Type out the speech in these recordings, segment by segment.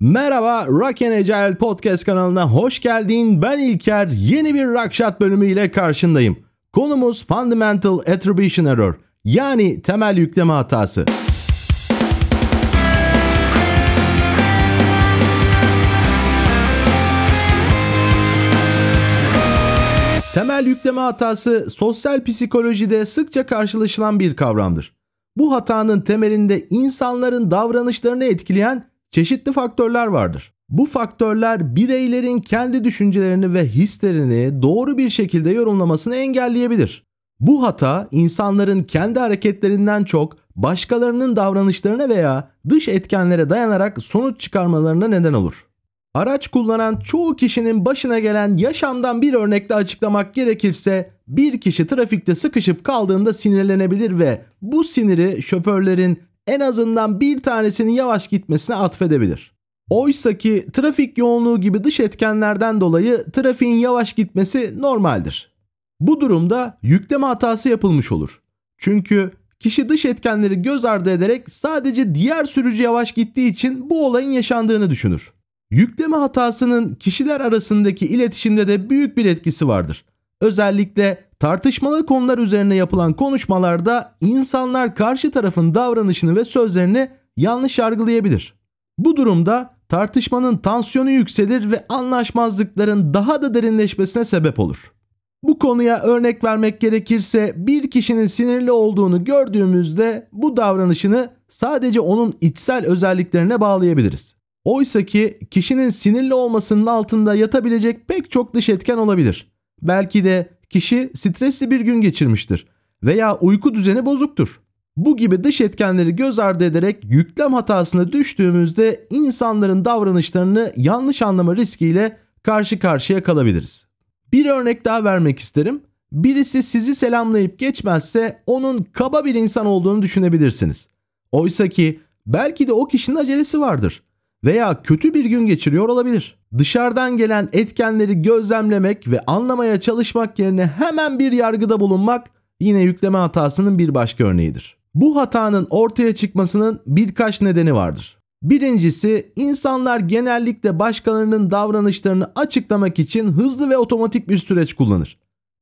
Merhaba Rock and Agile Podcast kanalına hoş geldin. Ben İlker. Yeni bir Rockshot bölümüyle karşındayım. Konumuz Fundamental Attribution Error yani temel yükleme hatası. Temel yükleme hatası sosyal psikolojide sıkça karşılaşılan bir kavramdır. Bu hatanın temelinde insanların davranışlarını etkileyen çeşitli faktörler vardır. Bu faktörler bireylerin kendi düşüncelerini ve hislerini doğru bir şekilde yorumlamasını engelleyebilir. Bu hata insanların kendi hareketlerinden çok başkalarının davranışlarına veya dış etkenlere dayanarak sonuç çıkarmalarına neden olur. Araç kullanan çoğu kişinin başına gelen yaşamdan bir örnekle açıklamak gerekirse bir kişi trafikte sıkışıp kaldığında sinirlenebilir ve bu siniri şoförlerin en azından bir tanesinin yavaş gitmesine atfedebilir. Oysa ki trafik yoğunluğu gibi dış etkenlerden dolayı trafiğin yavaş gitmesi normaldir. Bu durumda yükleme hatası yapılmış olur. Çünkü kişi dış etkenleri göz ardı ederek sadece diğer sürücü yavaş gittiği için bu olayın yaşandığını düşünür. Yükleme hatasının kişiler arasındaki iletişimde de büyük bir etkisi vardır. Özellikle tartışmalı konular üzerine yapılan konuşmalarda insanlar karşı tarafın davranışını ve sözlerini yanlış yargılayabilir. Bu durumda tartışmanın tansiyonu yükselir ve anlaşmazlıkların daha da derinleşmesine sebep olur. Bu konuya örnek vermek gerekirse bir kişinin sinirli olduğunu gördüğümüzde bu davranışını sadece onun içsel özelliklerine bağlayabiliriz. Oysa ki kişinin sinirli olmasının altında yatabilecek pek çok dış etken olabilir. Belki de kişi stresli bir gün geçirmiştir veya uyku düzeni bozuktur. Bu gibi dış etkenleri göz ardı ederek yüklem hatasına düştüğümüzde insanların davranışlarını yanlış anlama riskiyle karşı karşıya kalabiliriz. Bir örnek daha vermek isterim. Birisi sizi selamlayıp geçmezse onun kaba bir insan olduğunu düşünebilirsiniz. Oysa ki belki de o kişinin acelesi vardır veya kötü bir gün geçiriyor olabilir. Dışarıdan gelen etkenleri gözlemlemek ve anlamaya çalışmak yerine hemen bir yargıda bulunmak yine yükleme hatasının bir başka örneğidir. Bu hatanın ortaya çıkmasının birkaç nedeni vardır. Birincisi insanlar genellikle başkalarının davranışlarını açıklamak için hızlı ve otomatik bir süreç kullanır.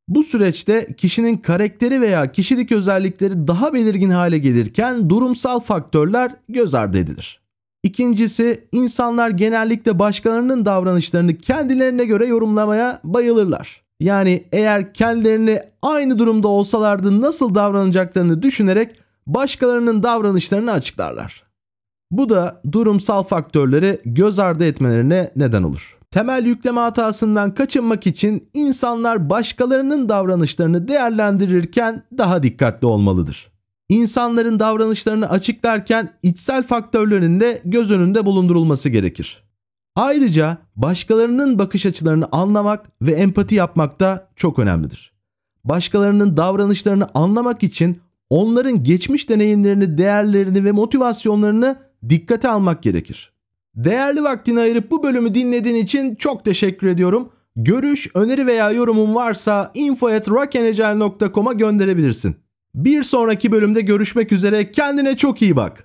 Bu süreçte kişinin karakteri veya kişilik özellikleri daha belirgin hale gelirken durumsal faktörler göz ardı edilir. İkincisi insanlar genellikle başkalarının davranışlarını kendilerine göre yorumlamaya bayılırlar. Yani eğer kendilerini aynı durumda olsalardı nasıl davranacaklarını düşünerek başkalarının davranışlarını açıklarlar. Bu da durumsal faktörleri göz ardı etmelerine neden olur. Temel yükleme hatasından kaçınmak için insanlar başkalarının davranışlarını değerlendirirken daha dikkatli olmalıdır. İnsanların davranışlarını açıklarken içsel faktörlerin de göz önünde bulundurulması gerekir. Ayrıca başkalarının bakış açılarını anlamak ve empati yapmak da çok önemlidir. Başkalarının davranışlarını anlamak için onların geçmiş deneyimlerini, değerlerini ve motivasyonlarını dikkate almak gerekir. Değerli vaktini ayırıp bu bölümü dinlediğin için çok teşekkür ediyorum. Görüş, öneri veya yorumun varsa info@rockandagile.com'a gönderebilirsin. Bir sonraki bölümde görüşmek üzere. Kendine çok iyi bak.